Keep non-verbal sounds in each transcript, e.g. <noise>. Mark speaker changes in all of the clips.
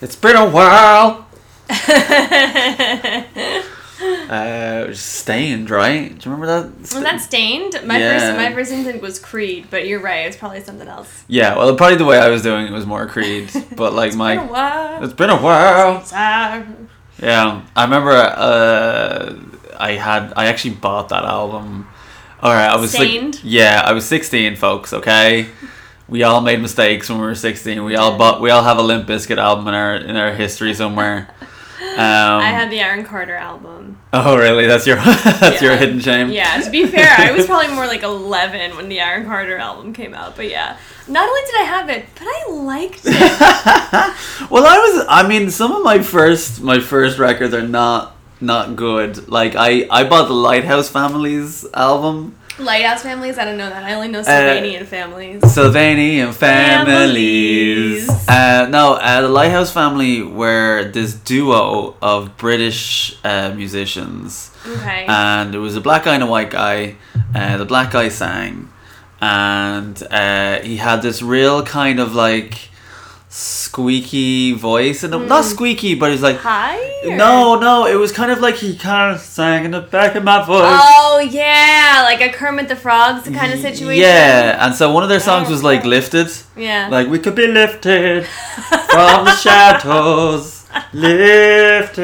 Speaker 1: It's been a while. <laughs> uh, Staind, right? Do you remember that?
Speaker 2: Was that Staind? My
Speaker 1: Yeah.
Speaker 2: first my first instinct was Creed, but you're right. It's probably something else.
Speaker 1: Yeah, well, probably the way I was doing it was more Creed, <laughs> but like
Speaker 2: Been a
Speaker 1: my,
Speaker 2: while.
Speaker 1: it's been a while. Yeah, I remember. Uh, I had, I actually bought that album. All right, I was like, yeah, I was sixteen, folks. Okay, we all made mistakes when we were sixteen. We all bought, we all have a Limp Bizkit album in our in our history somewhere. <laughs> Um,
Speaker 2: I had the Aaron Carter album.
Speaker 1: Oh, really? That's your <laughs> that's your hidden shame.
Speaker 2: Yeah, to be fair, I was <laughs> probably more like 11 when the Aaron Carter album came out. But yeah, not only did I have it, but I liked it.
Speaker 1: well, I was. I mean, some of my first my first records are not not good. Like I I bought the Lighthouse Families album,
Speaker 2: Lighthouse Families, I don't know that. I only
Speaker 1: Uh,
Speaker 2: know Sylvanian Families.
Speaker 1: Sylvanian Families.
Speaker 2: Families.
Speaker 1: Uh, no, uh, the Lighthouse Family were this duo of British uh, musicians,
Speaker 2: Okay.
Speaker 1: and there was a black guy and a white guy. Uh, the black guy sang, and uh, he had this real kind of like squeaky voice, and not hmm. squeaky, but he's like.
Speaker 2: Hi?
Speaker 1: No, no, it was kind of like he kind of sang in the back of my voice.
Speaker 2: Oh, yeah. Like a Kermit the Frogs kind of situation.
Speaker 1: Yeah, and so one of their songs was like lifted.
Speaker 2: Yeah.
Speaker 1: Like we could be lifted <laughs> from the shadows, lifted.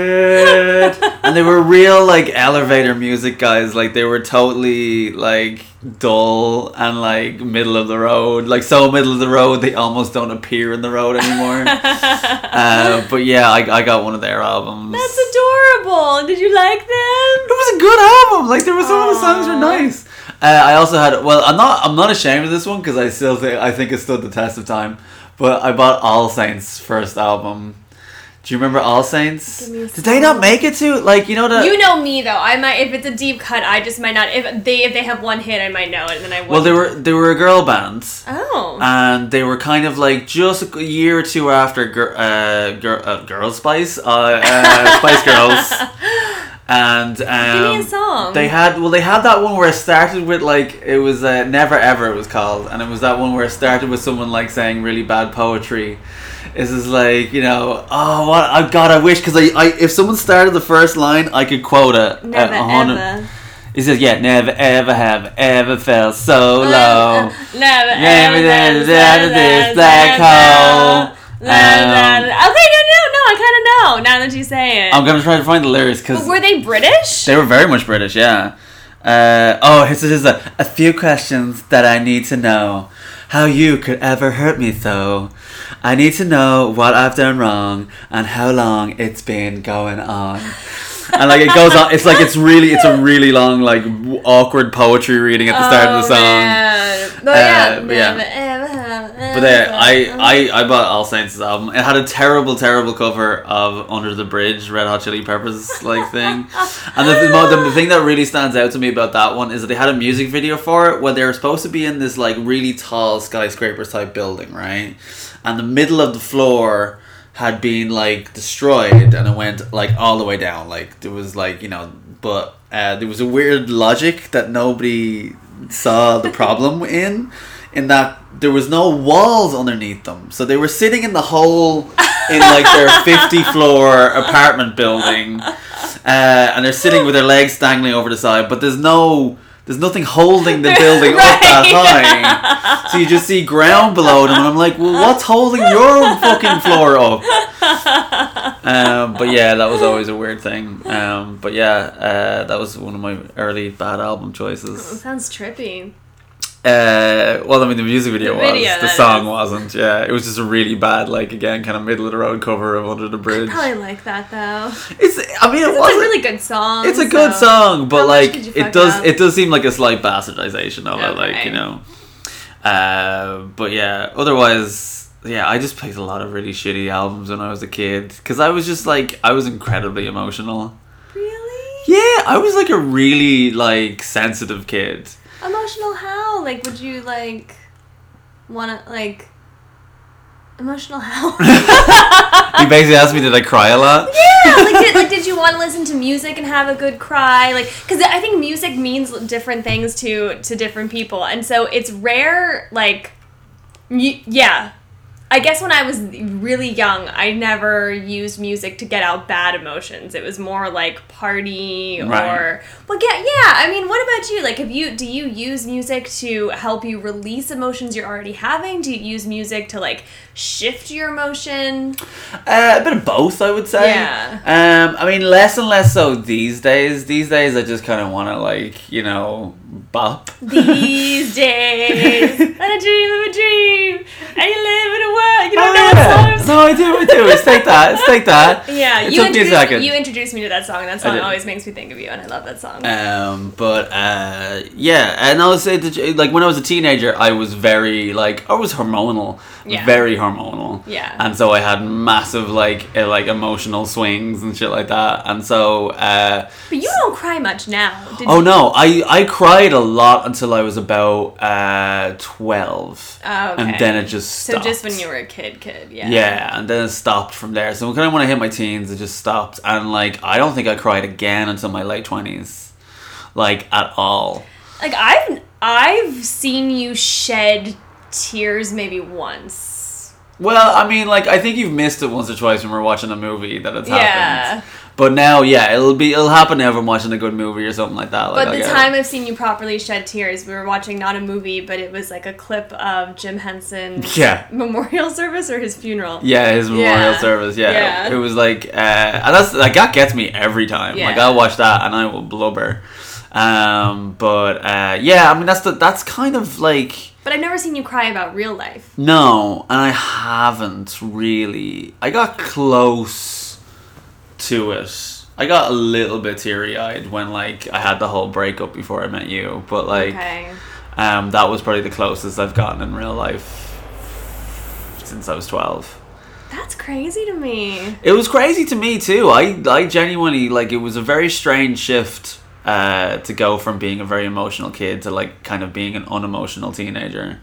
Speaker 1: And they were real like elevator music guys. Like they were totally like dull and like middle of the road. Like so middle of the road they almost don't appear in the road anymore. <laughs> uh, but yeah, I, I got one of their albums.
Speaker 2: That's adorable. Did you like them?
Speaker 1: It was a good album. Like there were some of the songs were nice. Uh, I also had well, I'm not I'm not ashamed of this one because I still think I think it stood the test of time. But I bought All Saints' first album. Do you remember All Saints?
Speaker 2: Give me a
Speaker 1: Did they not make it to like you know the
Speaker 2: You know me though. I might if it's a deep cut. I just might not. If they if they have one hit, I might know it, and then I won't.
Speaker 1: well they were they were a girl band.
Speaker 2: Oh.
Speaker 1: And they were kind of like just a year or two after gir- uh, gir- uh, Girl Spice, uh, uh, Spice Girls, <laughs> and um,
Speaker 2: Give me a song.
Speaker 1: They had well, they had that one where it started with like it was uh, Never Ever it was called, and it was that one where it started with someone like saying really bad poetry. This is like you know, oh what I God I wish because I, I if someone started the first line I could quote it. uh,
Speaker 2: Never ever.
Speaker 1: He says, "Yeah, never ever have ever felt so low."
Speaker 2: Never
Speaker 1: Never
Speaker 2: ever.
Speaker 1: ever down to this black hole. Um,
Speaker 2: Okay, no. I kind of know now that you say it.
Speaker 1: I'm gonna try to find the lyrics because
Speaker 2: were they British?
Speaker 1: They were very much British, yeah. Uh, oh, this is a, a few questions that I need to know. How you could ever hurt me so. I need to know what I've done wrong and how long it's been going on. And like it goes on, it's like it's really, it's a really long, like awkward poetry reading at the start of the
Speaker 2: Oh,
Speaker 1: song.
Speaker 2: man. But
Speaker 1: Uh,
Speaker 2: yeah,
Speaker 1: yeah.
Speaker 2: Never ever have.
Speaker 1: But there, I, I, I bought All Saints' album. It had a terrible, terrible cover of Under the Bridge, Red Hot Chili Peppers like thing. <laughs> And the, the, the thing that really stands out to me about that one is that they had a music video for it where they were supposed to be in this like really tall skyscraper type building, right? And the middle of the floor had been like destroyed and it went like all the way down. Like there was like, you know, but uh, there was a weird logic that nobody saw the problem in in that there was no walls underneath them. So they were sitting in the hole in like their <laughs> 50 floor apartment building. Uh, and they're sitting with their legs dangling over the side, but there's no there's nothing holding the building up that high. So you just see ground below them and I'm like, "Well, what's holding your fucking floor up?" Um, but yeah, that was always a weird thing. Um, but yeah, uh, that was one of my early bad album choices.
Speaker 2: sounds trippy.
Speaker 1: Uh, well, I mean, the music video
Speaker 2: The
Speaker 1: was.
Speaker 2: video,
Speaker 1: the song
Speaker 2: is.
Speaker 1: wasn't. Yeah, it was just a really bad, like again, kind of middle of the road cover of Under the Bridge.
Speaker 2: Probably like that though.
Speaker 1: It's. I mean, it
Speaker 2: It's a really good song.
Speaker 1: it's a good song, but like it does.
Speaker 2: up?
Speaker 1: It does seem like a slight bastardization of it, like you know. Uh, but yeah, otherwise, yeah, I just picked a lot of really shitty albums when I was a kid because I was just like I was incredibly emotional.
Speaker 2: Really?
Speaker 1: Yeah, I was like a really like sensitive kid.
Speaker 2: Emotional how? Like, would you like wanna like emotional how? <laughs>
Speaker 1: He basically asked me, "Did I cry a lot?"
Speaker 2: yeah, like did, like did you want to listen to music and have a good cry? Like, because I think music means different things to to different people, and so it's rare. Like, yeah, I guess when I was really young, I never used music to get out bad emotions. It was more like party or
Speaker 1: Right.
Speaker 2: well, yeah, yeah. I mean, what about you? Like, have you do you use music to help you release emotions you're already having? Do you use music to like shift your emotion?
Speaker 1: Uh, a bit of both, I would say.
Speaker 2: Yeah.
Speaker 1: Um, I mean, less and less so these days. These days, I just kind of want to like, you know, bop.
Speaker 2: These <laughs> days, and a dream of a dream, and you live in a world. You don't
Speaker 1: Oh,
Speaker 2: know
Speaker 1: yeah.
Speaker 2: what songs.
Speaker 1: No, I do. I do. Let's take that. Let's take that. <laughs>
Speaker 2: Yeah,
Speaker 1: It
Speaker 2: you
Speaker 1: took me a
Speaker 2: introduced,
Speaker 1: second.
Speaker 2: you introduced me to that song, and that song always makes me think of you, and I love that song.
Speaker 1: Um, but uh, yeah, and I would say that like when I was a teenager, I was very like I was hormonal,
Speaker 2: Yeah.
Speaker 1: very hormonal.
Speaker 2: Yeah.
Speaker 1: and so I had massive like like emotional swings and shit like that, and so. Uh,
Speaker 2: but you don't cry much now. Did
Speaker 1: Oh
Speaker 2: you?
Speaker 1: no, I, I a lot until I was about uh, 12.
Speaker 2: Oh, okay.
Speaker 1: And then it just
Speaker 2: So just when you were a kid, kid, yeah.
Speaker 1: Yeah, and then it stopped from there. So kind of when I hit my teens, it just stopped. And like, I don't think I cried again until my late 20s. Like, at all.
Speaker 2: Like I've I've seen you shed tears maybe once.
Speaker 1: Well, I mean, like, I think you've missed it once or twice when we're watching a movie that it's
Speaker 2: Yeah.
Speaker 1: happened. But now, yeah, it'll be it'll happen if I'm watching a good movie or something like that. Like,
Speaker 2: But the
Speaker 1: get it.
Speaker 2: time I've seen you properly shed tears, we were watching not a movie, but it was like a clip of Jim Henson's
Speaker 1: Yeah.
Speaker 2: memorial <laughs> service or his funeral.
Speaker 1: Yeah, his memorial
Speaker 2: Yeah.
Speaker 1: service. Yeah.
Speaker 2: Yeah.
Speaker 1: it was like, uh, and that's like that gets me every time.
Speaker 2: Yeah. Like.
Speaker 1: I'll watch that and I will blubber. Um, but uh, yeah, I mean that's the that's kind of like
Speaker 2: But I've never seen you cry about real life.
Speaker 1: no, and I haven't really. I got close to it. I got a little bit teary eyed when like I had the whole breakup before I met you, but like
Speaker 2: okay.
Speaker 1: um, that was probably the closest I've gotten in real life since I was twelve.
Speaker 2: That's crazy to me.
Speaker 1: It was crazy to me too. I I genuinely like it was a very strange shift uh, to go from being a very emotional kid to like kind of being an unemotional teenager.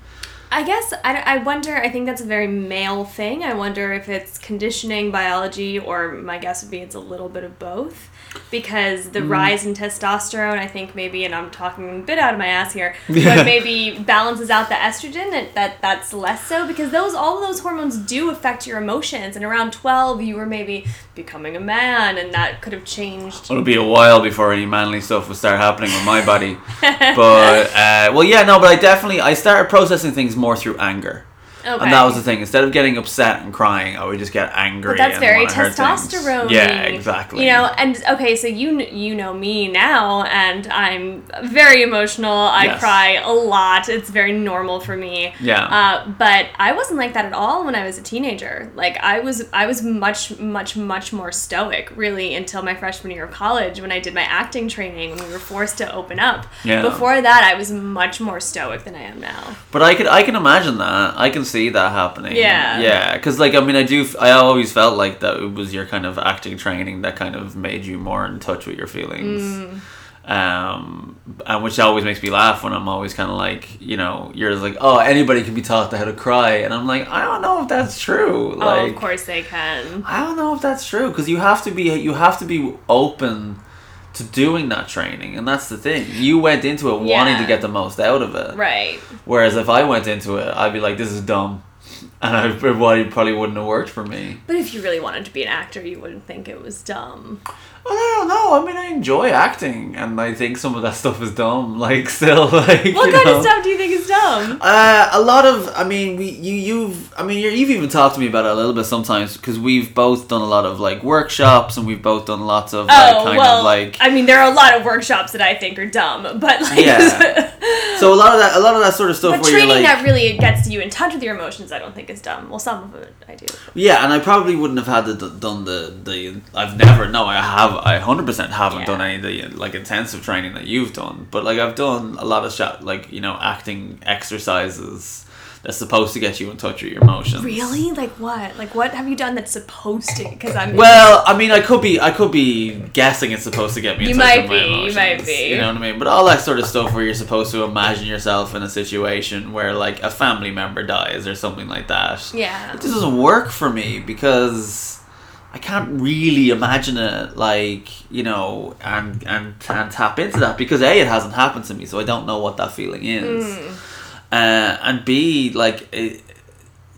Speaker 2: I guess I, I wonder. I think that's a very male thing. I wonder if it's conditioning, biology, or my guess would be it's a little bit of both. Because
Speaker 1: Mm.
Speaker 2: the rise in testosterone, I think maybe, and I'm talking a bit out of my ass here, <laughs>
Speaker 1: Yeah.
Speaker 2: but maybe balances out the estrogen. That, that that's less so because those all of those hormones do affect your emotions. And around twelve, you were maybe becoming a man, and that could have changed.
Speaker 1: It'll be a while before any manly stuff will start happening with my body. <laughs> but uh, well, yeah, no, but I definitely I started processing things more through anger.
Speaker 2: Okay.
Speaker 1: And that was the thing. Instead of getting upset and crying, I would just get angry.
Speaker 2: But that's
Speaker 1: and
Speaker 2: very
Speaker 1: wanna hurt things.
Speaker 2: testosterone.
Speaker 1: Yeah, exactly.
Speaker 2: You know, and okay, so you you know me now, and I'm very emotional. I
Speaker 1: Yes.
Speaker 2: cry a lot. It's very normal for me.
Speaker 1: Yeah.
Speaker 2: Uh, but I wasn't like that at all when I was a teenager. Like I was I was much much much more stoic really until my freshman year of college when I did my acting training and we were forced to open up.
Speaker 1: Yeah.
Speaker 2: Before that, I was much more stoic than I am now.
Speaker 1: But I could I can imagine that. I can see that happening.
Speaker 2: Yeah.
Speaker 1: Yeah, because like I mean I do I always felt like that it was your kind of acting training that kind of made you more in touch with your feelings.
Speaker 2: Mm.
Speaker 1: Um, and which always makes me laugh when I'm always kind of like, you know, you're like, oh, anybody can be taught how to cry, and I'm like, I don't know if that's true.
Speaker 2: oh,
Speaker 1: Like,
Speaker 2: of course they can.
Speaker 1: I don't know if that's true because you have to be you have to be open to doing that training, and that's the thing. You went into it wanting to get the most out of it.
Speaker 2: Right.
Speaker 1: Whereas if I went into it, I'd be like, this is dumb. <laughs> And I it probably probably wouldn't have worked for me.
Speaker 2: But if you really wanted to be an actor, you wouldn't think it was dumb.
Speaker 1: Well, I don't know. I mean, I enjoy acting, and I think some of that stuff is dumb. <laughs> Like, still, like,
Speaker 2: What
Speaker 1: you
Speaker 2: kind
Speaker 1: know.
Speaker 2: of stuff do you think is dumb?
Speaker 1: Uh, a lot of, I mean, we, you, you've, I mean, you're, you've even talked to me about it a little bit sometimes because we've both done a lot of like workshops and we've both done lots of like
Speaker 2: oh
Speaker 1: kind
Speaker 2: well,
Speaker 1: of like
Speaker 2: I mean, there are a lot of workshops that I think are dumb, but like,
Speaker 1: Yeah. <laughs> So a lot of that, a lot of that sort of stuff
Speaker 2: but
Speaker 1: where you're
Speaker 2: training
Speaker 1: like,
Speaker 2: that really gets you in touch with your emotions, I don't think is dumb. Well, some of it I do.
Speaker 1: yeah, and I probably wouldn't have had the, done the the. I've never, no, I have, I hundred percent haven't
Speaker 2: Yeah.
Speaker 1: done any of the like intensive training that you've done, but like I've done a lot of shot, like you know, acting exercises that's supposed to get you in touch with your emotions.
Speaker 2: Really? Like what? Like what have you done that's supposed to? Because I'm
Speaker 1: Well, I mean, I could be, I could be guessing it's supposed to get me. In
Speaker 2: You
Speaker 1: touch
Speaker 2: might
Speaker 1: with my
Speaker 2: be, you might be.
Speaker 1: You know what I mean? But all that sort of stuff where you're supposed to imagine yourself in a situation where like a family member dies or something like that.
Speaker 2: yeah.
Speaker 1: It just doesn't work for me because I can't really imagine it like you know and and and tap into that because a it hasn't happened to me, so I don't know what that feeling is.
Speaker 2: Mm.
Speaker 1: Uh, and B, like, it,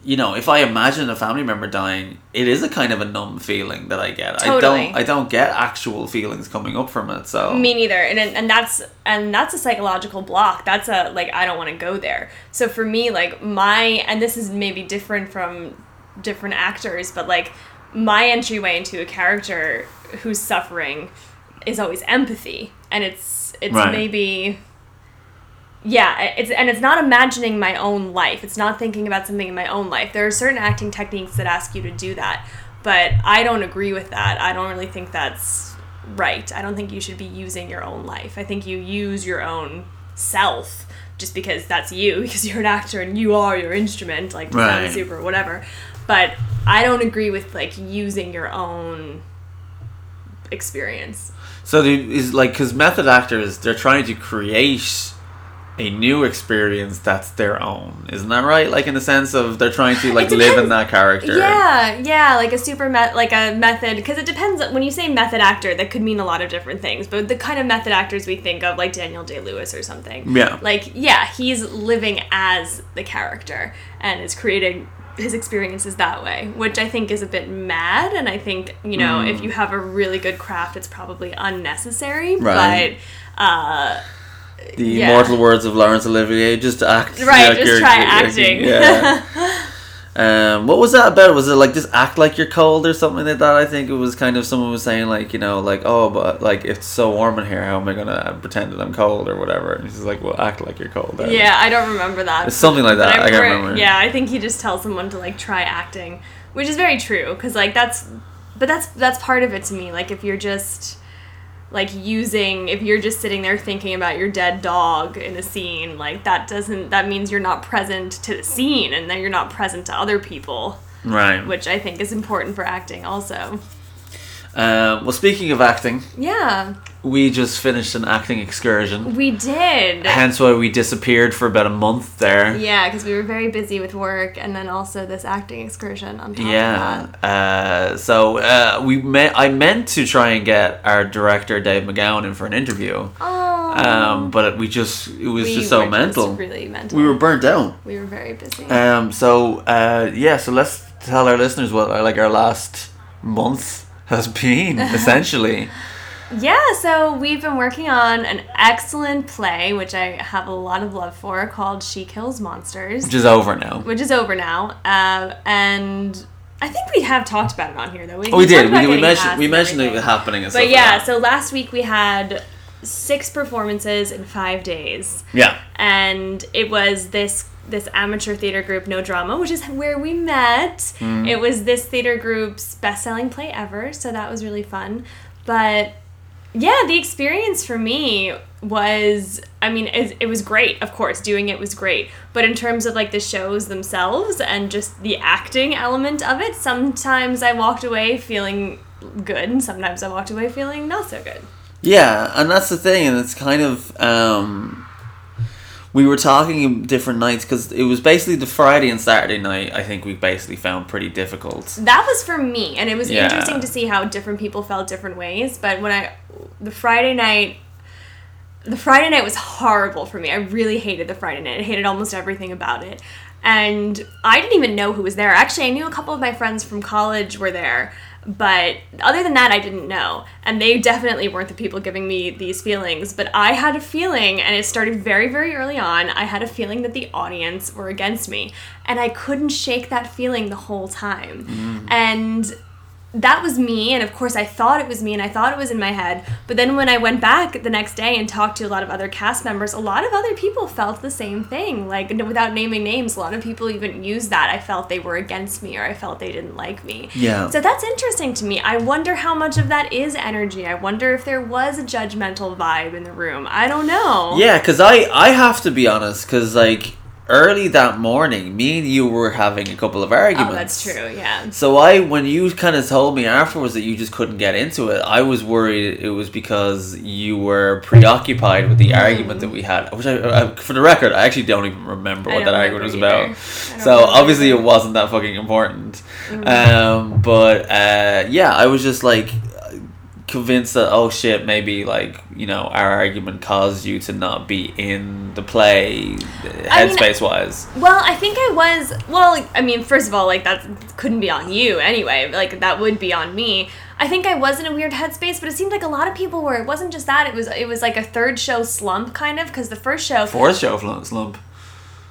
Speaker 1: you know, if I imagine a family member dying, it is a kind of a numb feeling that I get. I don't I don't get actual feelings coming up from it. So
Speaker 2: Me neither. And and that's and that's a psychological block. That's a like I don't want to go there. So for me like my and this is maybe different from different actors, but like my entryway into a character who's suffering is always empathy. And it's it's
Speaker 1: Right.
Speaker 2: maybe yeah, it's and it's not imagining my own life. It's not thinking about something in my own life. There are certain acting techniques that ask you to do that, but I don't agree with that. I don't really think that's right. I don't think you should be using your own life. I think you use your own self just because that's you <laughs> because you're an actor and you are your instrument like sound
Speaker 1: Right.
Speaker 2: super whatever. But I don't agree with like using your own experience.
Speaker 1: So there is like because method actors they're trying to create a new experience that's their own, isn't that right? Like in the sense of they're trying to like live in that character.
Speaker 2: Yeah, yeah, like a super met, like a method, because it depends. When you say method actor, that could mean a lot of different things. But the kind of method actors we think of, like Daniel Day Lewis or something,
Speaker 1: Yeah.
Speaker 2: like yeah, he's living as the character and is creating his experiences that way, which I think is a bit mad. And I think you know,
Speaker 1: Mm.
Speaker 2: if you have a really good craft, it's probably unnecessary.
Speaker 1: Right.
Speaker 2: But uh,
Speaker 1: The
Speaker 2: Yeah.
Speaker 1: immortal words of Laurence Olivier, just act.
Speaker 2: Right,
Speaker 1: like
Speaker 2: just try acting.
Speaker 1: Yeah. <laughs> um, what was that about? Was it like just act like you're cold or something like that? I think it was kind of someone was saying like you know like oh but like it's so warm in here how am I gonna pretend that I'm cold or whatever? And he's like well act like you're cold. then."
Speaker 2: Yeah, I don't remember that.
Speaker 1: It's something like that. I, can't
Speaker 2: remember-. Yeah, I think he just tells someone to like try acting, which is very true. Cause like that's, but that's that's part of it to me. Like if you're just like using, if you're just sitting there thinking about your dead dog in a scene, like that doesn't that means you're not present to the scene, and then you're not present to other people,
Speaker 1: Right.
Speaker 2: which I think is important for acting also.
Speaker 1: Um, well, speaking of acting,
Speaker 2: Yeah,
Speaker 1: we just finished an acting excursion.
Speaker 2: we did.
Speaker 1: Hence why we disappeared for about a month there.
Speaker 2: Yeah, because we were very busy with work, and then also this acting excursion on top
Speaker 1: Yeah.
Speaker 2: of that.
Speaker 1: Uh, so uh, we me- I meant to try and get our director Dave McGowan in for an interview,
Speaker 2: Oh.
Speaker 1: um, but we just it was
Speaker 2: We
Speaker 1: just so
Speaker 2: were
Speaker 1: mental.
Speaker 2: really mental.
Speaker 1: we were burnt out.
Speaker 2: We were very busy.
Speaker 1: Um, so uh, yeah, so let's tell our listeners what like our last month has been <laughs> essentially.
Speaker 2: Yeah, so we've been working on an excellent play, which I have a lot of love for, called She Kills Monsters,
Speaker 1: which is over now.
Speaker 2: which is over now. Uh, and I think we have talked about it on here, though. We,
Speaker 1: Oh, we did. We, we mentioned we mentioned it happening.
Speaker 2: But
Speaker 1: like
Speaker 2: yeah,
Speaker 1: that.
Speaker 2: so last week we had six performances in five days.
Speaker 1: yeah.
Speaker 2: and it was this this amateur theater group no drama which is where we met
Speaker 1: Mm.
Speaker 2: it was this theater group's best-selling play ever so that was really fun but yeah the experience for me was i mean it, it was great of course doing it was great. But in terms of like the shows themselves and just the acting element of it sometimes i walked away feeling good and sometimes i walked away feeling not so good.
Speaker 1: Yeah, and that's the thing, and it's kind of um, we were talking different nights because it was basically the Friday and Saturday night. I think we basically found pretty difficult.
Speaker 2: that was for me and it was
Speaker 1: Yeah.
Speaker 2: interesting to see how different people felt different ways but when i the friday night the friday night was horrible for me i really hated the friday night i hated almost everything about it and i didn't even know who was there actually i knew a couple of my friends from college were there but other than that i didn't know. And they definitely weren't the people giving me these feelings but i had a feeling and it started very very early on i had a feeling that the audience were against me. And i couldn't shake that feeling the whole time. Mm. And that was me and of course i thought it was me and i thought it was in my head. But then when i went back the next day and talked to a lot of other cast members a lot of other people felt the same thing. Like without naming names a lot of people even used that. I felt they were against me or i felt they didn't like me.
Speaker 1: Yeah.
Speaker 2: so that's interesting to me. I wonder how much of that is energy. I wonder if there was a judgmental vibe in the room. I don't know.
Speaker 1: Yeah, because I I have to be honest, because like early that morning, me and you were having a couple of arguments.
Speaker 2: oh that's true yeah
Speaker 1: So I, when you kind of told me afterwards that you just couldn't get into it, I was worried it was because you were preoccupied with the argument that we had. Which, I, I, for the record, I actually don't even remember what that argument was about.
Speaker 2: either. I don't
Speaker 1: So
Speaker 2: remember
Speaker 1: obviously it wasn't that fucking important. Um, but uh, yeah, I was just like, convinced that oh shit maybe like you know our argument caused you to not be in the play
Speaker 2: I mean,
Speaker 1: headspace wise
Speaker 2: Well, I think I was. Well, I mean, first of all, like that couldn't be on you anyway. Like that would be on me. I think I was in a weird headspace, but it seemed like a lot of people were. It wasn't just that. It was. It was like a third show slump kind of because the first show.
Speaker 1: fourth show slump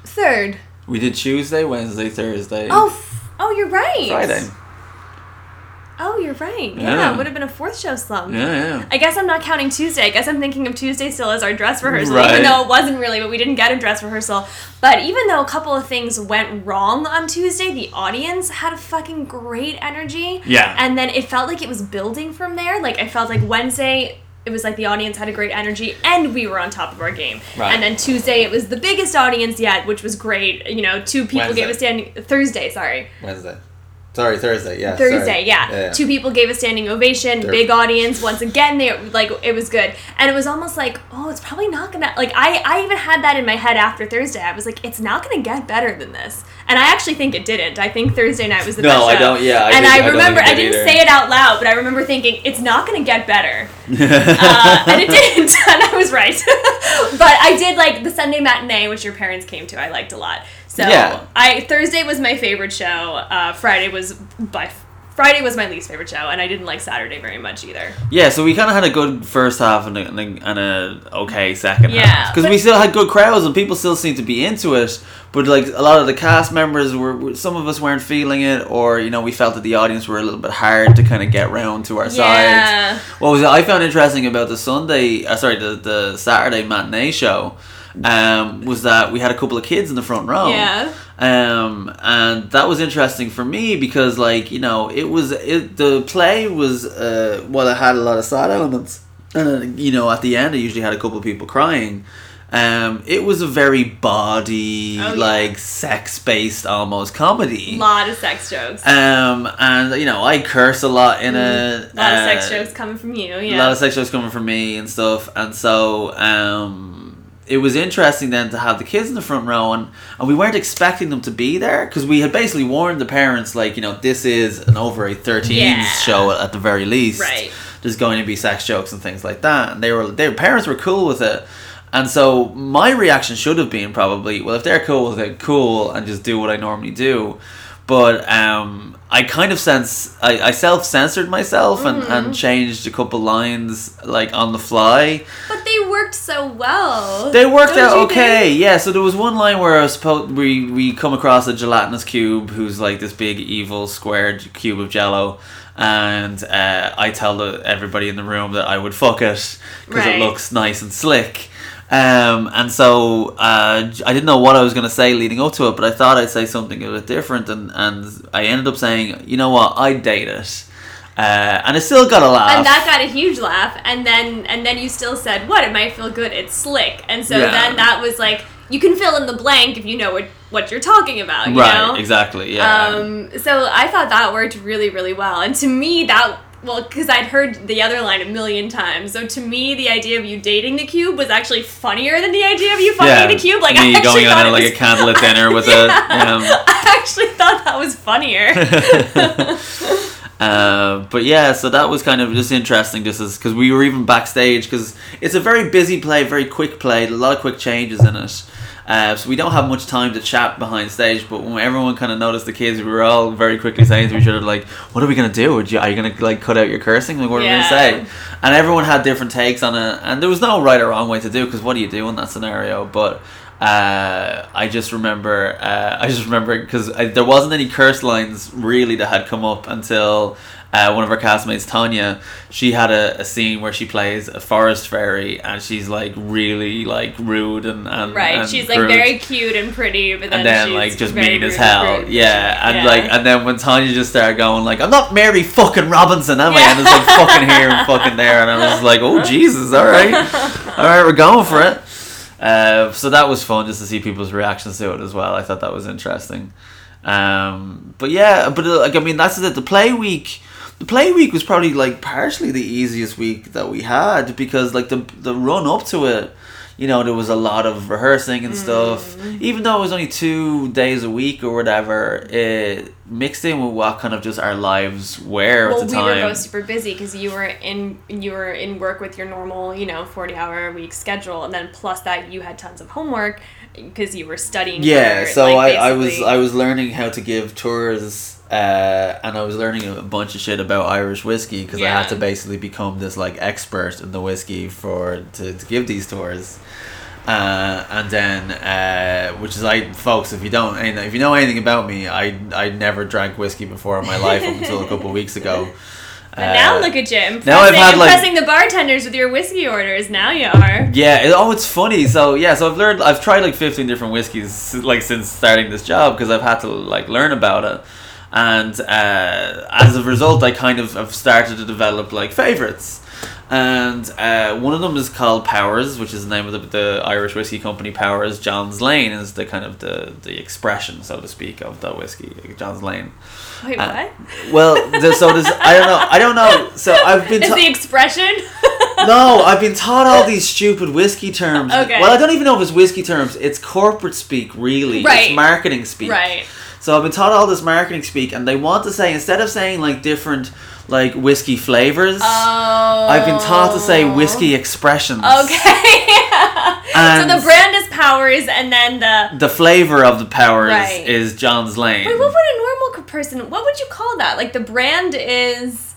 Speaker 2: Third.
Speaker 1: we did tuesday wednesday thursday
Speaker 2: Oh. f- Oh, you're right.
Speaker 1: friday
Speaker 2: Oh, you're right. Yeah,
Speaker 1: Yeah.
Speaker 2: it would have been a fourth show slump.
Speaker 1: yeah yeah
Speaker 2: I guess I'm not counting Tuesday. I guess I'm thinking of Tuesday still as our dress rehearsal,
Speaker 1: Right.
Speaker 2: even though it wasn't really, but we didn't get a dress rehearsal. But even though a couple of things went wrong on Tuesday, the audience had a fucking great energy.
Speaker 1: Yeah.
Speaker 2: And then it felt like it was building from there. Like I felt like Wednesday, it was like the audience had a great energy and we were on top of our game.
Speaker 1: Right.
Speaker 2: And then Tuesday, it was the biggest audience yet, which was great. You know, two people
Speaker 1: Wednesday.
Speaker 2: gave a standing. Thursday, sorry.
Speaker 1: wednesday sorry thursday yeah
Speaker 2: Thursday, yeah. Two people gave a standing ovation,
Speaker 1: They're-
Speaker 2: big audience. Once again, they like it was good, and it was almost like, oh, it's probably not gonna like. I I even had that in my head after Thursday. I was like, it's not gonna get better than this, and I actually think it didn't. I think Thursday night was the
Speaker 1: No,
Speaker 2: best No,
Speaker 1: I don't- yeah, I
Speaker 2: and
Speaker 1: did-
Speaker 2: I
Speaker 1: I
Speaker 2: remember
Speaker 1: think
Speaker 2: I didn't
Speaker 1: either.
Speaker 2: say it out loud, but I remember thinking it's not gonna get better, <laughs> uh, and it didn't, <laughs> and I was right. <laughs> but I did like the Sunday matinee, which your parents came to. I liked a lot. So
Speaker 1: Yeah.
Speaker 2: I Thursday was my favorite show. Uh, Friday was by Friday was my least favorite show, and I didn't like Saturday very much either.
Speaker 1: Yeah, so we kind of had a good first half and a, and a, and a okay second
Speaker 2: Yeah,
Speaker 1: half because we still had good crowds and people still seemed to be into it. But like a lot of the cast members were, some of us weren't feeling it, or you know we felt that the audience were a little bit hard to kind of get round to our
Speaker 2: Yeah.
Speaker 1: side. What was it I found interesting about the Sunday, uh, sorry, the the Saturday matinee show, um, was that we had a couple of kids in the front row.
Speaker 2: Yeah.
Speaker 1: Um, and that was interesting for me because, like, you know, it was it the play was uh, well, it had a lot of sad elements, and uh, you know, at the end, I usually had a couple of people crying. Um, it was a very body,
Speaker 2: Oh, yeah.
Speaker 1: like sex based almost comedy.
Speaker 2: A lot of sex jokes.
Speaker 1: Um, and you know, I curse a lot in it.
Speaker 2: a lot of sex
Speaker 1: uh,
Speaker 2: jokes coming from you. Yeah, a
Speaker 1: lot of sex jokes coming from me and stuff and so um it was interesting then to have the kids in the front row and, and we weren't expecting them to be there because we had basically warned the parents like you know this is an over a 13s
Speaker 2: Yeah.
Speaker 1: show at the very least
Speaker 2: Right.
Speaker 1: there's going to be sex jokes and things like that and they were their parents were cool with it and so my reaction should have been probably well if they're cool with it cool and just do what i normally do but um, I kind of sense I, I self censored myself and,
Speaker 2: Mm-hmm.
Speaker 1: and changed a couple lines like on the fly.
Speaker 2: but they worked so well.
Speaker 1: They worked
Speaker 2: Don't
Speaker 1: out okay,
Speaker 2: think?
Speaker 1: yeah. So there was one line where I was supposed we we come across a gelatinous cube who's like this big evil squared cube of Jello, and uh, I tell the, everybody in the room that I would fuck it because
Speaker 2: Right.
Speaker 1: it looks nice and slick. Um, and so uh, j- I didn't know what I was going to say leading up to it, but I thought I'd say something a bit different, and, and I ended up saying, you know what, I'd date it. Uh, and it still got a laugh.
Speaker 2: And that got a huge laugh, and then and then you still said, "What? It might feel good. It's slick." And so
Speaker 1: Yeah.
Speaker 2: then that was like, you can fill in the blank if you know what what you're talking about. You
Speaker 1: right,
Speaker 2: know?
Speaker 1: exactly, yeah.
Speaker 2: Um, so I thought that worked really, really well. And to me, that well, because I'd heard the other line a million times. So to me, the idea of you dating the cube was actually funnier than the idea of you fucking
Speaker 1: yeah,
Speaker 2: the cube. Like
Speaker 1: me
Speaker 2: I actually
Speaker 1: going on a, like
Speaker 2: was,
Speaker 1: a candlelit <laughs> dinner with
Speaker 2: Yeah.
Speaker 1: a. Um, <laughs>
Speaker 2: I actually thought that was funnier. <laughs>
Speaker 1: Uh, but yeah, so that was kind of just interesting, just because we were even backstage because it's a very busy play, very quick play, a lot of quick changes in it. Uh, so we don't have much time to chat behind stage. But when everyone kind of noticed the kids, we were all very quickly saying to each other, like, "What are we gonna do? Would you, are you gonna like cut out your cursing? Like, what are we gonna say?" And everyone had different takes on it, and there was no right or wrong way to do because what do you do in that scenario? But uh, I just remember, uh, I just remember because there wasn't any curse lines really that had come up until uh, one of our castmates, Tanya, she had a, a scene where she plays a forest fairy and she's like really like rude and, and
Speaker 2: right.
Speaker 1: and
Speaker 2: She's like very cute and pretty, but then,
Speaker 1: and then like just mean as hell,
Speaker 2: and
Speaker 1: yeah. And
Speaker 2: Yeah.
Speaker 1: like, and then when Tanya just started going like, "I'm not Mary fucking Robinson, am I?"
Speaker 2: Yeah.
Speaker 1: And it's like fucking here and fucking there, and I was like, "Oh Jesus, all right, <laughs> all right, we're going for it." Uh, so that was fun just to see people's reactions to it as well. I thought that was interesting. Um, but yeah, but uh, like I mean, that's it. The play week, the play week was probably like partially the easiest week that we had because like the the run up to it. You know there was a lot of rehearsing and stuff.
Speaker 2: Mm.
Speaker 1: Even though it was only two days a week or whatever, it mixed in with what kind of just our lives were
Speaker 2: well,
Speaker 1: at the
Speaker 2: we
Speaker 1: time.
Speaker 2: were both super busy because you were in you were in work with your normal, you know, forty hour a week schedule, and then plus that you had tons of homework because you were studying.
Speaker 1: yeah,
Speaker 2: for,
Speaker 1: so
Speaker 2: like,
Speaker 1: I, I was I was learning how to give tours. Uh, and I was learning a bunch of shit about Irish whiskey because I had to basically become this like expert in the whiskey for to, to give these tours. Uh, and then, uh, which is like, folks, if you don't, if you know anything about me, I I never drank whiskey before in my life up until a couple of weeks ago. <laughs>
Speaker 2: But now
Speaker 1: Uh,
Speaker 2: look at you, impressing,
Speaker 1: now I've had, like-
Speaker 2: impressing the bartenders with your whiskey orders. Now you are.
Speaker 1: Yeah. It, oh, it's funny. So yeah. So I've learned. I've tried like fifteen different whiskeys like since starting this job because I've had to like learn about it, and uh, as a result, I kind of have started to develop like favorites. And uh, one of them is called Powers, which is the name of the, the Irish whiskey company. Powers John's Lane is the kind of the, the expression, so to speak, of the whiskey. John's Lane.
Speaker 2: Wait,
Speaker 1: Uh,
Speaker 2: what?
Speaker 1: Well, the, so there's I don't know. I don't know. So I've been. <laughs>
Speaker 2: Is the expression? <laughs>
Speaker 1: no, I've been taught all <laughs> these stupid whiskey terms.
Speaker 2: Okay.
Speaker 1: Well, I don't even know if it's whiskey terms. It's corporate speak, really.
Speaker 2: Right.
Speaker 1: It's marketing speak.
Speaker 2: Right.
Speaker 1: So I've been taught all this marketing speak, and they want to say instead of saying like different like whiskey flavors,
Speaker 2: Oh.
Speaker 1: I've been taught to say oh. whiskey expressions.
Speaker 2: Okay. <laughs> so the brand is Powers, and then the.
Speaker 1: The flavor of the powers
Speaker 2: Right.
Speaker 1: is John's Lane.
Speaker 2: Wait, what would a normal person? What would you call that? Like the brand is.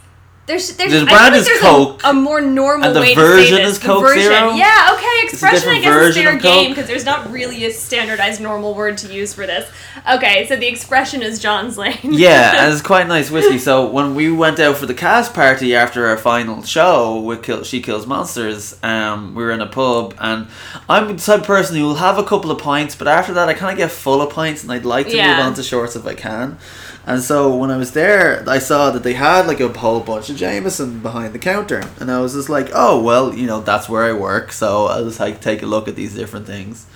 Speaker 2: There's, there's,
Speaker 1: The
Speaker 2: I
Speaker 1: brand is
Speaker 2: there's
Speaker 1: Coke,
Speaker 2: A, a more normal
Speaker 1: and the
Speaker 2: way
Speaker 1: version
Speaker 2: to say this.
Speaker 1: is Coke
Speaker 2: the version.
Speaker 1: Zero?
Speaker 2: Yeah, okay. Expression, I guess, is fair game because there's not really a standardized normal word to use for this. Okay, so the expression is John's Lane.
Speaker 1: yeah, <laughs> and it's quite nice whiskey. So when we went out for the cast party after our final show with Kill, She Kills Monsters, um, we were in a pub, and I'm the type of person who will have a couple of pints, but after that I kind of get full of pints, and I'd like to
Speaker 2: Yeah.
Speaker 1: move on to shorts if I can. And so when I was there, I saw that they had like a whole bunch of Jameson behind the counter, and I was just like, oh well, you know that's where I work, so I'll just like take a look at these different things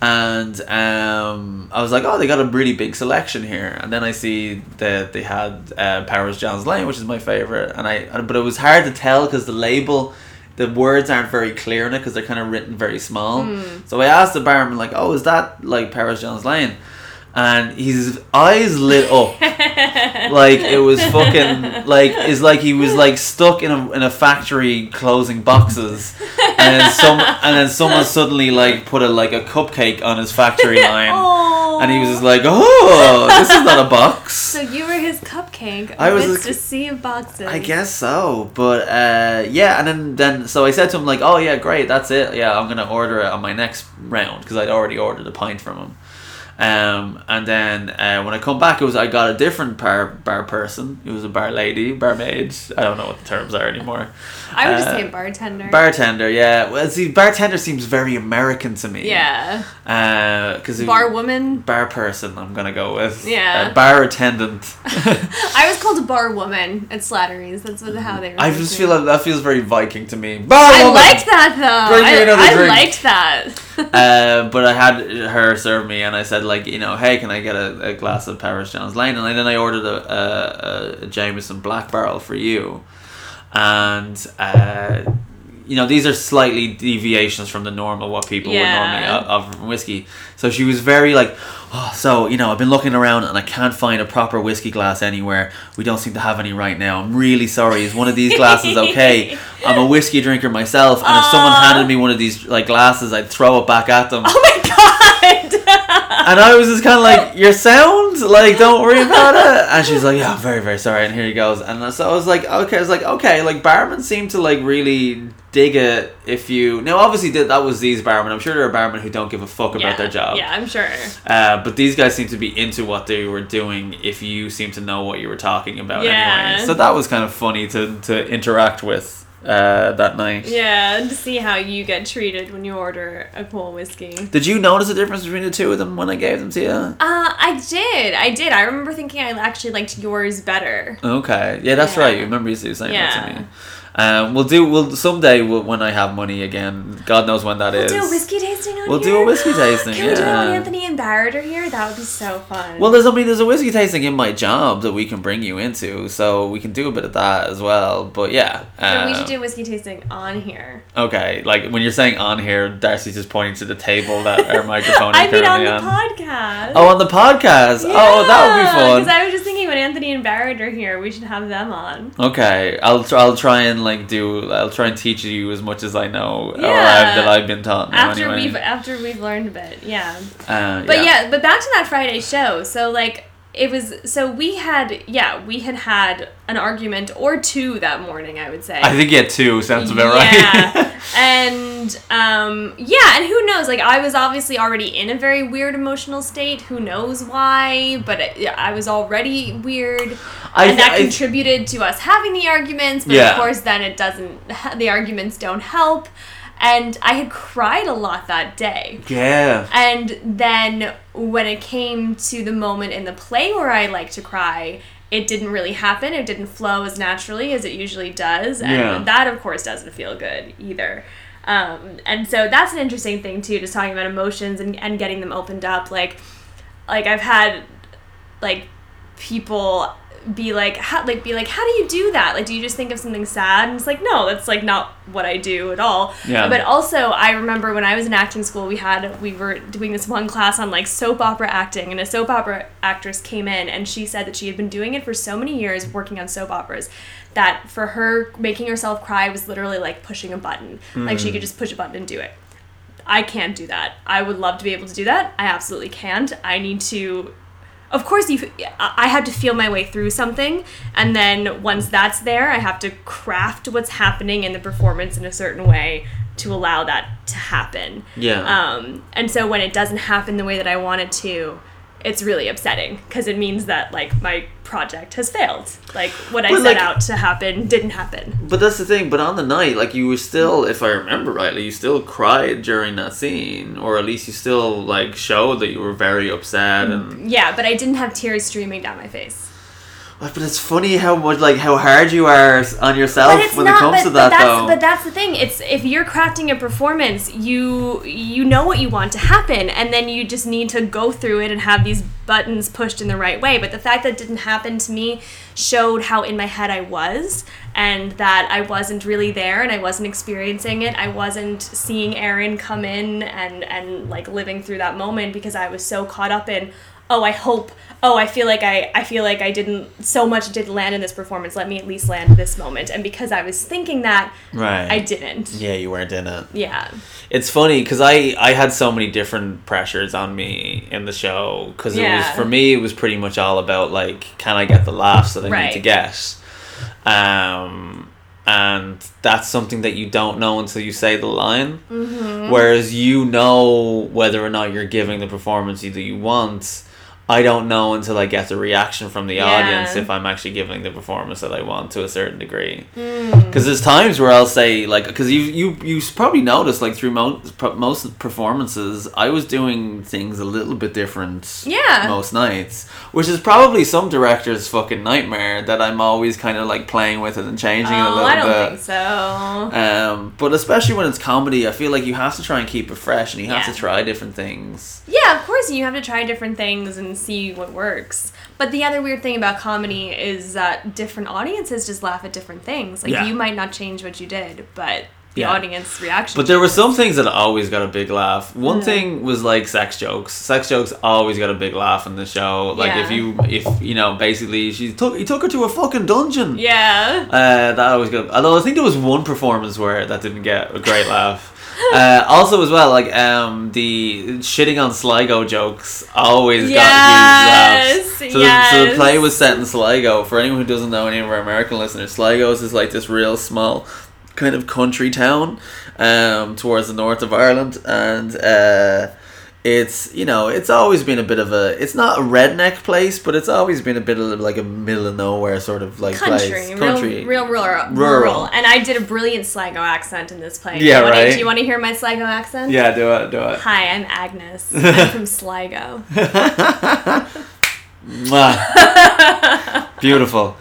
Speaker 1: and um, I was like, oh, they got a really big selection here. And then I see that they had uh, Powers John's Lane, which is my favorite. And I, but it was hard to tell because the label, the words aren't very clear in it because they're kind of written very small. So I asked the barman, like, oh, is that like Powers John's Lane? And his eyes lit up. <laughs> Like it was fucking like it's like he was like stuck in a in a factory closing boxes. And then some and then someone suddenly like put a like a cupcake on his factory <laughs> line. And he was just like oh this is not a box. <laughs>
Speaker 2: So you were his cupcake
Speaker 1: I was a-
Speaker 2: a sea of boxes.
Speaker 1: I guess so but uh yeah and then then so I said to him like oh yeah great that's it. Yeah I'm gonna order it on my next round because I'd already ordered a pint from him um, and then uh, when I come back, it was I got a different bar bar person. It was a bar lady, barmaid. I don't know what the terms are anymore.
Speaker 2: I would just
Speaker 1: Uh,
Speaker 2: say bartender.
Speaker 1: Bartender, yeah. Well, see, bartender seems very American to me.
Speaker 2: yeah.
Speaker 1: Because
Speaker 2: Bar woman.
Speaker 1: bar person, I'm gonna go with.
Speaker 2: Yeah.
Speaker 1: Uh, bar attendant. <laughs>
Speaker 2: I was called a bar woman at Slattery's. That's what, how they were.
Speaker 1: I just feel like that feels very Viking to me. Bar
Speaker 2: I
Speaker 1: woman!
Speaker 2: liked that though.
Speaker 1: Bring me
Speaker 2: I,
Speaker 1: another
Speaker 2: I
Speaker 1: drink.
Speaker 2: liked that. <laughs>
Speaker 1: uh, but I had her serve me, and I said like, you know, hey, can I get a, a glass of Powers John's Lane? And then I ordered a, a, a Jameson Black Barrel for you, and uh, you know these are slightly deviations from the normal what people would normally
Speaker 2: Yeah.
Speaker 1: Uh, offer from whiskey. So she was very like, oh, so you know, I've been looking around and I can't find a proper whiskey glass anywhere. We don't seem to have any right now. I'm really sorry. Is one of these glasses <laughs> okay? I'm a whiskey drinker myself, and if someone handed me one of these like glasses, I'd throw it back at them.
Speaker 2: oh my <laughs> god.
Speaker 1: And I was just kind of like, "Your sound, like, don't worry about it." And she was like, "Yeah, I'm very, very sorry." And here he goes. And so I was like, "Okay." I was like, "Okay." Like barmen seemed to like really dig it if you. Now, obviously, that that was these barmen. I'm sure there are barmen who don't give a fuck about
Speaker 2: yeah.
Speaker 1: their job.
Speaker 2: Yeah, I'm sure.
Speaker 1: Uh, but these guys seem to be into what they were doing. If you seem to know what you were talking about,
Speaker 2: Yeah.
Speaker 1: anyway. So that was kind of funny to to interact with uh, that night.
Speaker 2: Yeah, and to see how you get treated when you order a cool whiskey.
Speaker 1: Did you notice the difference between the two of them when I gave them to you?
Speaker 2: Uh, I did. I did. I remember thinking I actually liked yours better.
Speaker 1: Okay, yeah, that's
Speaker 2: Yeah.
Speaker 1: right. You remember you saying that to me. Um, we'll do. We'll someday we'll, when I have money again. God knows when that
Speaker 2: We'll
Speaker 1: is.
Speaker 2: do a whiskey tasting on
Speaker 1: We'll
Speaker 2: here.
Speaker 1: do a whiskey tasting.
Speaker 2: Can we do it when Anthony and Barrett are here? That would be so fun.
Speaker 1: Well, there's I mean, there's a whiskey tasting in my job that we can bring you into, so we can do a bit of that as well. But yeah,
Speaker 2: Or we
Speaker 1: um,
Speaker 2: should do a whiskey tasting on here.
Speaker 1: Okay, like when you're saying on here, Darcy's just pointing to the table that our <laughs> microphone is
Speaker 2: I mean, on the
Speaker 1: on.
Speaker 2: podcast.
Speaker 1: Oh, on the podcast. oh, that would be fun.
Speaker 2: Because I was just thinking when Anthony and Barrett are here, we should have them on.
Speaker 1: Okay, I'll I'll try and like do I'll try and teach you as much as I know or I've, that I've been taught. Now
Speaker 2: After
Speaker 1: anyway.
Speaker 2: we've after we've learned a bit, yeah.
Speaker 1: uh,
Speaker 2: But yeah. but back to that Friday show. So like it was so we had yeah, we had had an argument or two that morning, I would say.
Speaker 1: I think yeah, two sounds about right.
Speaker 2: Yeah. <laughs> and um yeah, and who knows? Like I was obviously already in a very weird emotional state. Who knows why? But it, I was already weird.
Speaker 1: I-
Speaker 2: and that
Speaker 1: I-
Speaker 2: contributed to us having the arguments, but
Speaker 1: Yeah.
Speaker 2: of course then it doesn't the arguments don't help. And I had cried a lot that day.
Speaker 1: yeah.
Speaker 2: And then when it came to the moment in the play where I like to cry, it didn't really happen. It didn't flow as naturally as it usually does. And
Speaker 1: Yeah.
Speaker 2: that, of course, doesn't feel good either. Um, and so that's an interesting thing, too, just talking about emotions and, and getting them opened up. Like, like I've had, like, people be like how like be like how do you do that like do you just think of something sad and it's like no that's like not what i do at all
Speaker 1: Yeah.
Speaker 2: but also i remember when i was in acting school we had we were doing this one class on like soap opera acting and a soap opera actress came in and she said that she had been doing it for so many years working on soap operas that for her making herself cry was literally like pushing a button like she could hmm. just push a button and do it I can't do that. I would love to be able to do that. I absolutely can't. I need to. Of course, you. I had to feel my way through something, and then once that's there, I have to craft what's happening in the performance in a certain way to allow that to happen.
Speaker 1: Yeah.
Speaker 2: Um, and so when it doesn't happen the way that I want it to, it's really upsetting because it means that like my project has failed. Like what I
Speaker 1: But,
Speaker 2: set
Speaker 1: like-
Speaker 2: out to happen didn't happen.
Speaker 1: But that's the thing. But on the night, like you were still, if I remember rightly, you still cried during that scene, or at least you still like showed that you were very upset. Mm, and
Speaker 2: Yeah, but I didn't have tears streaming down my face.
Speaker 1: But it's funny how much like how hard you are on yourself when
Speaker 2: not,
Speaker 1: it comes
Speaker 2: but,
Speaker 1: to
Speaker 2: but
Speaker 1: that
Speaker 2: that's,
Speaker 1: though.
Speaker 2: But that's the thing. It's if you're crafting a performance, you you know what you want to happen, and then you just need to go through it and have these buttons pushed in the right way. But the fact that it didn't happen to me showed how in my head I was, and that I wasn't really there, and I wasn't experiencing it. I wasn't seeing Aaron come in and and like living through that moment because I was so caught up in. Oh, I hope. Oh, I feel like I. I feel like I didn't. So much didn't land in this performance. Let me at least land this moment. And because I was thinking that,
Speaker 1: right.
Speaker 2: I didn't.
Speaker 1: Yeah, you weren't in it.
Speaker 2: Yeah.
Speaker 1: It's funny because I I had so many different pressures on me in the show because it was for me it was pretty much all about like can I get the laughs that I need to get, um, and that's something that you don't know until you say the line.
Speaker 2: Mm-hmm.
Speaker 1: Whereas you know whether or not you're giving the performance that you want. I don't know until I get the reaction from the
Speaker 2: Yeah.
Speaker 1: audience if I'm actually giving the performance that I want to a certain degree.
Speaker 2: Mm.
Speaker 1: Because there's times where I'll say like, because you you you probably noticed like through most most performances, I was doing things a little bit different.
Speaker 2: Yeah.
Speaker 1: Most nights, which is probably some director's fucking nightmare that I'm always kind of like playing with it and changing it a
Speaker 2: Oh,
Speaker 1: little
Speaker 2: I don't
Speaker 1: bit.
Speaker 2: think so.
Speaker 1: Um, but especially when it's comedy, I feel like you have to try and keep it fresh and you have to try different things.
Speaker 2: Yeah, of course, you have to try different things and see what works. But the other weird thing about comedy is that different audiences just laugh at different things. Like
Speaker 1: Yeah.
Speaker 2: you might not change what you did, but the
Speaker 1: Yeah.
Speaker 2: audience reaction.
Speaker 1: But there were some things that always got a big laugh. One
Speaker 2: Yeah.
Speaker 1: thing was like sex jokes. Sex jokes always got a big laugh in the show. Like if you if you know basically she took he took her to a fucking dungeon.
Speaker 2: Yeah.
Speaker 1: Uh, that always got. Although I think there was one performance where that didn't get a great laugh. Uh, also, as well, like um, the shitting on Sligo jokes always got
Speaker 2: Yes,
Speaker 1: huge laughs. So, the, so the play was set in Sligo. For anyone who doesn't know, any of our American listeners, Sligo is like this real small kind of country town um, towards the north of Ireland, and uh, it's you know it's always been a bit of a it's not a redneck place, but it's always been a bit of like a middle of nowhere sort of like
Speaker 2: Country,
Speaker 1: place.
Speaker 2: real,
Speaker 1: Country,
Speaker 2: real, rural,
Speaker 1: Rural.
Speaker 2: rural, and I did a brilliant Sligo accent in this play.
Speaker 1: Yeah,
Speaker 2: Do wanna-
Speaker 1: right.
Speaker 2: Do you want to hear my Sligo accent?
Speaker 1: Yeah, do it, do it.
Speaker 2: Hi, I'm Agnes. <laughs> I'm from Sligo. <laughs>
Speaker 1: Beautiful.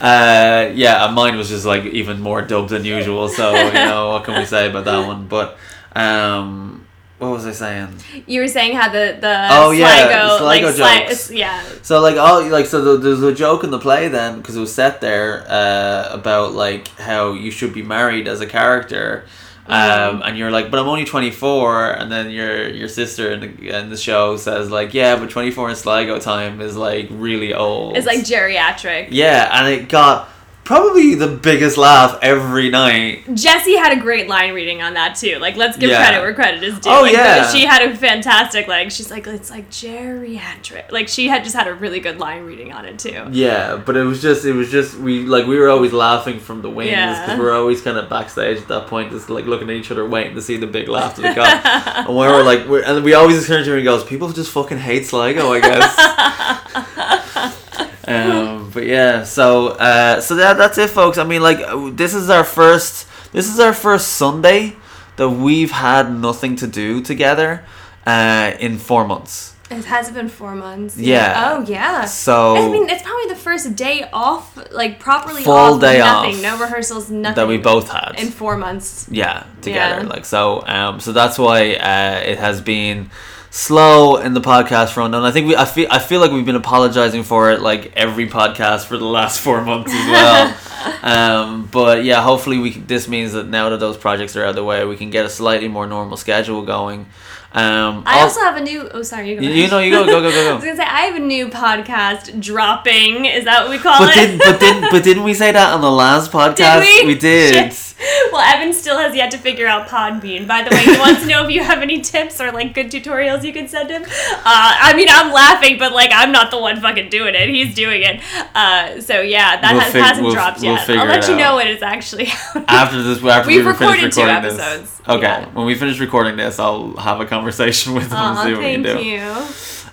Speaker 1: Uh, yeah, uh, mine was just like even more dubbed than usual. So you know what can we say about that one? But um, what was I saying?
Speaker 2: You were saying how the the
Speaker 1: Oh, yeah,
Speaker 2: Sligo, like
Speaker 1: Sligo
Speaker 2: sli-
Speaker 1: jokes.
Speaker 2: yeah.
Speaker 1: So like all like so the, there's a joke in the play then because it was set there uh, about like how you should be married as a character.
Speaker 2: Mm-hmm.
Speaker 1: Um, and you're like, but I'm only 24, and then your your sister in the, in the show says like, yeah, but 24 in Sligo time is like really old.
Speaker 2: It's like geriatric.
Speaker 1: yeah, and it got probably the biggest laugh every night.
Speaker 2: Jesse had a great line reading on that too. Like, let's give
Speaker 1: Yeah.
Speaker 2: credit where credit is due.
Speaker 1: Oh,
Speaker 2: like,
Speaker 1: yeah.
Speaker 2: She had a fantastic like. She's like, it's like geriatric. Like, she had just had a really good line reading on it too.
Speaker 1: Yeah, but it was just it was just we like we were always laughing from the wings because
Speaker 2: Yeah.
Speaker 1: we are always kind of backstage at that point, just like looking at each other, waiting to see the big laugh that it got. <laughs> and we were like, we're, and we always turn to her and goes, "People just fucking hate Sligo, I guess." <laughs> um, but yeah, so uh, so that that's it, folks. I mean, like this is our first this is our first Sunday that we've had nothing to do together uh, in four months.
Speaker 2: It has been four months.
Speaker 1: Yeah.
Speaker 2: Oh yeah.
Speaker 1: So
Speaker 2: I mean, it's probably the first day off, like properly
Speaker 1: Full
Speaker 2: off.
Speaker 1: day
Speaker 2: nothing,
Speaker 1: off
Speaker 2: no rehearsals, nothing.
Speaker 1: that we both had
Speaker 2: in four months.
Speaker 1: yeah together
Speaker 2: Yeah.
Speaker 1: like so um so that's why uh it has been slow in the podcast front and i think we i feel i feel like we've been apologizing for it like every podcast for the last four months as well. <laughs> Um but yeah hopefully we this means that now that those projects are out of the way we can get a slightly more normal schedule going um
Speaker 2: I
Speaker 1: al-
Speaker 2: also have a new. Oh, sorry, you go.
Speaker 1: You- know, you go, go, go, go, <laughs> go.
Speaker 2: I was gonna say I have a new podcast dropping. Is that what we call
Speaker 1: but
Speaker 2: it?
Speaker 1: did but didn't but didn't we say that on the last <laughs> podcast
Speaker 2: Did we?
Speaker 1: did <laughs>
Speaker 2: Shit. Well, Evan still has yet to figure out Podbean. By the way, he wants to know if you have any tips or like good tutorials you can send him. Uh, I mean, I'm laughing, but like I'm not the one fucking doing it. He's doing it. Uh, so yeah, that
Speaker 1: We'll
Speaker 2: has, hasn't
Speaker 1: we'll-
Speaker 2: dropped yet. I'll let you
Speaker 1: out.
Speaker 2: know when it's actually out.
Speaker 1: after this after
Speaker 2: We've
Speaker 1: we
Speaker 2: recorded two
Speaker 1: recording
Speaker 2: episodes.
Speaker 1: this okay
Speaker 2: Yeah.
Speaker 1: when we finish recording this i'll have a conversation <laughs> with him and see what we can
Speaker 2: thank
Speaker 1: do
Speaker 2: you.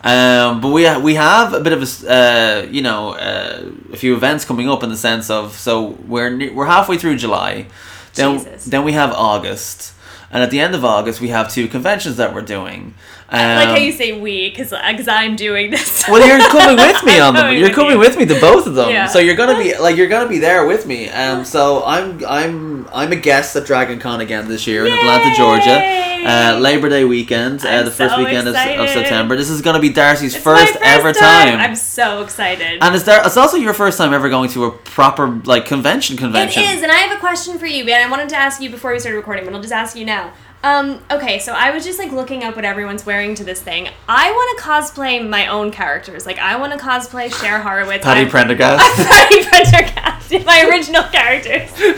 Speaker 1: um but we ha- we have a bit of a uh you know uh, a few events coming up in the sense of so we're ne- we're halfway through july then
Speaker 2: Jesus.
Speaker 1: then we have august and at the end of august we have two conventions that we're doing
Speaker 2: I like how you say we, because I'm doing this.
Speaker 1: well, you're coming with me <laughs> on them. You're coming with me to both of them.
Speaker 2: Yeah.
Speaker 1: So you're gonna be like you're gonna be there with me. Um, so I'm I'm I'm a guest at Dragon Con again this year in Atlanta, Georgia. Uh, Labor Day weekend, uh, the first
Speaker 2: so
Speaker 1: weekend of, of. September. This is gonna be Darcy's
Speaker 2: my
Speaker 1: first, ever
Speaker 2: time.
Speaker 1: time.
Speaker 2: I'm so excited.
Speaker 1: and it's there. It's also your first time ever going to a proper like convention.
Speaker 2: It
Speaker 1: Convention.
Speaker 2: is, and I have a question for you, and I wanted to ask you before we started recording, but I'll just ask you now. Um, okay, so I was just like looking up what everyone's wearing to this thing. I want to cosplay my own characters. Like I want to cosplay Cher Horowitz.
Speaker 1: Patty
Speaker 2: I'm-
Speaker 1: Prendergast. <laughs>
Speaker 2: I'm Patty Prendergast. My original characters. <laughs>
Speaker 1: Oopsie,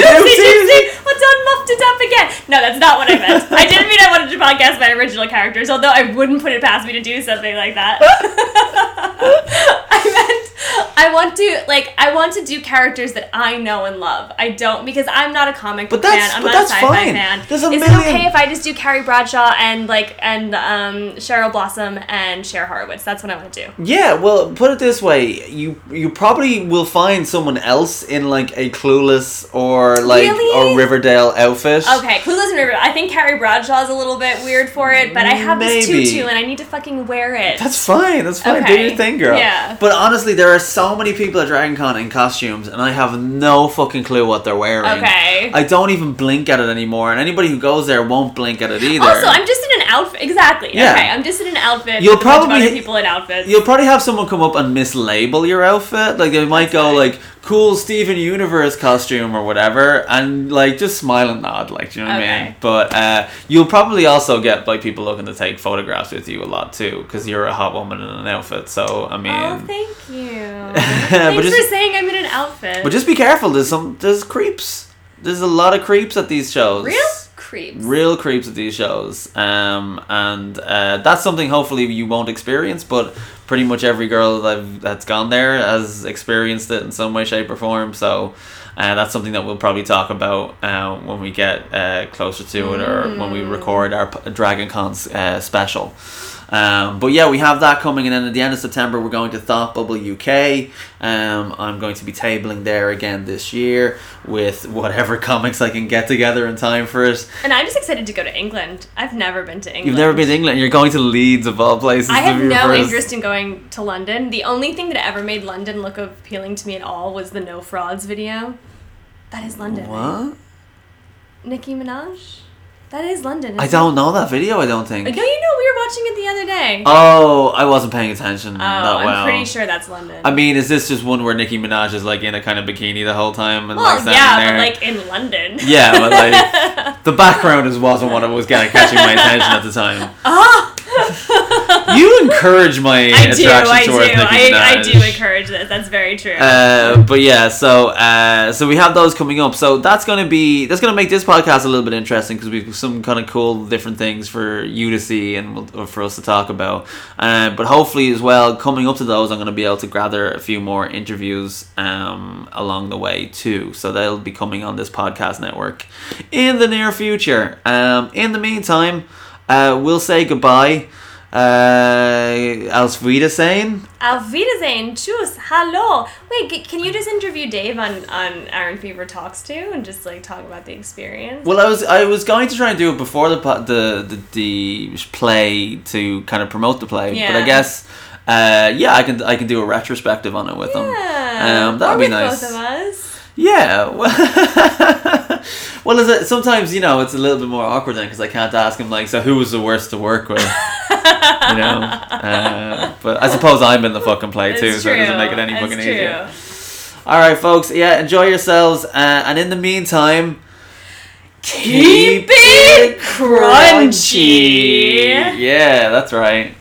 Speaker 1: <laughs>
Speaker 2: Oopsie
Speaker 1: oopsie.
Speaker 2: Well done, muffed it up again. No, that's not what I meant. I didn't mean I wanted to podcast my original characters, although I wouldn't put it past me to do something like that. I meant I want to like I want to do characters that I know and love. I don't because I'm not a comic book
Speaker 1: But
Speaker 2: fan. I'm
Speaker 1: but
Speaker 2: not a
Speaker 1: that's
Speaker 2: sci-fi
Speaker 1: fine.
Speaker 2: fan.
Speaker 1: There's a
Speaker 2: Is
Speaker 1: million-
Speaker 2: it okay if I just do Carrie Bradshaw and like and um, Cheryl Blossom and Cher Horowitz? That's what I want to do.
Speaker 1: Yeah, well, put it this way: you you probably will find someone else in like a Clueless or like
Speaker 2: Really?
Speaker 1: or Riverdale outfit.
Speaker 2: Okay, Clueless and River. I think Carrie Bradshaw is a little bit weird for it, but I have this
Speaker 1: Maybe.
Speaker 2: tutu and I need to fucking wear it.
Speaker 1: That's fine. That's fine. Do your thing, girl.
Speaker 2: Yeah.
Speaker 1: But honestly, there are so many people at Dragon Con in costumes, and I have no fucking clue what they're wearing.
Speaker 2: Okay.
Speaker 1: I don't even blink at it anymore, and anybody who goes there won't blink at it either.
Speaker 2: also, I'm just in an outfit. Exactly.
Speaker 1: Yeah.
Speaker 2: Okay, I'm just in an outfit.
Speaker 1: You'll
Speaker 2: with a bunch of
Speaker 1: probably-
Speaker 2: people in outfits.
Speaker 1: You'll probably have someone come up and mislabel your outfit. Like they might go
Speaker 2: fine.
Speaker 1: like cool Steven Universe costume or whatever, and like just smile and nod, like do you know what I mean?
Speaker 2: Okay.
Speaker 1: But uh, you'll probably also get like people looking to take photographs with you a lot too, because you're a hot woman in an outfit. So I mean,
Speaker 2: Oh, thank you. <laughs>
Speaker 1: But
Speaker 2: Thanks
Speaker 1: just-
Speaker 2: for saying I'm in an outfit.
Speaker 1: but just be careful. There's some there's creeps. There's a lot of creeps at these shows.
Speaker 2: real creeps.
Speaker 1: Real creeps at these shows, um, and uh, that's something hopefully you won't experience. But pretty much every girl that I've, that's gone there has experienced it in some way, shape, or form. So uh, that's something that we'll probably talk about uh, when we get uh, closer to it, or when we record our P- Dragon Cons uh, special. Um, but yeah, we have that coming, and then at the end of September, we're going to Thought Bubble UK. Um, I'm going to be tabling there again this year with whatever <laughs> comics I can get together in time for it.
Speaker 2: And I'm just excited to go to England. I've never been to England.
Speaker 1: You've never been to England. You're going to Leeds of all places.
Speaker 2: I have no
Speaker 1: first-
Speaker 2: interest in going to London. The only thing that ever made London look appealing to me at all was the No Frauds video. That is London. right?
Speaker 1: What?
Speaker 2: Nicki Minaj? That is London.
Speaker 1: I don't know that video. I don't think.
Speaker 2: No, you know, we were watching it the other day.
Speaker 1: Oh, I wasn't paying attention
Speaker 2: Oh,
Speaker 1: that
Speaker 2: I'm
Speaker 1: well.
Speaker 2: pretty sure that's London.
Speaker 1: I mean, is this just one where Nicki Minaj is like in a kind of bikini the whole time and
Speaker 2: well,
Speaker 1: like
Speaker 2: yeah,
Speaker 1: there?
Speaker 2: but like in London.
Speaker 1: yeah, but like <laughs> the background just wasn't what was kind of catching my attention at the time. <laughs>
Speaker 2: Ah! <laughs>
Speaker 1: You encourage my
Speaker 2: I do, I do, I, I do encourage this. That's very true.
Speaker 1: Uh, but yeah, so uh, so we have those coming up. So that's gonna be that's gonna make this podcast a little bit interesting because we've some kind of cool different things for you to see and we'll- for us to talk about. Uh, but hopefully as well, coming up to those, I'm gonna be able to gather a few more interviews um, along the way too. So they'll be coming on this podcast network in the near future. Um, in the meantime, uh, we'll say goodbye. Uh, Als Wiedersehen.
Speaker 2: Auf Wiedersehen. Tschüss. Hello. Wait, can you just interview Dave on, on Iron Fever Talks too and just like talk about the experience?
Speaker 1: Well, I was I was going to try and do it before the the the, the play to kind of promote the play, but I guess uh, yeah, I can I can do a retrospective on it with them.
Speaker 2: Yeah.
Speaker 1: Um, that'd
Speaker 2: or
Speaker 1: be nice.
Speaker 2: both of us.
Speaker 1: Yeah. Well, <laughs> well, is it sometimes you know it's a little bit more awkward then because I can't ask him like, so who was the worst to work with? <laughs> you know. Uh, but I suppose I'm in the fucking play too,
Speaker 2: It's
Speaker 1: so it doesn't make it any
Speaker 2: It's
Speaker 1: fucking
Speaker 2: true.
Speaker 1: easier. All right, folks. Yeah, enjoy yourselves, uh, and in the meantime.
Speaker 2: Keep it crunchy.
Speaker 1: Yeah, that's right.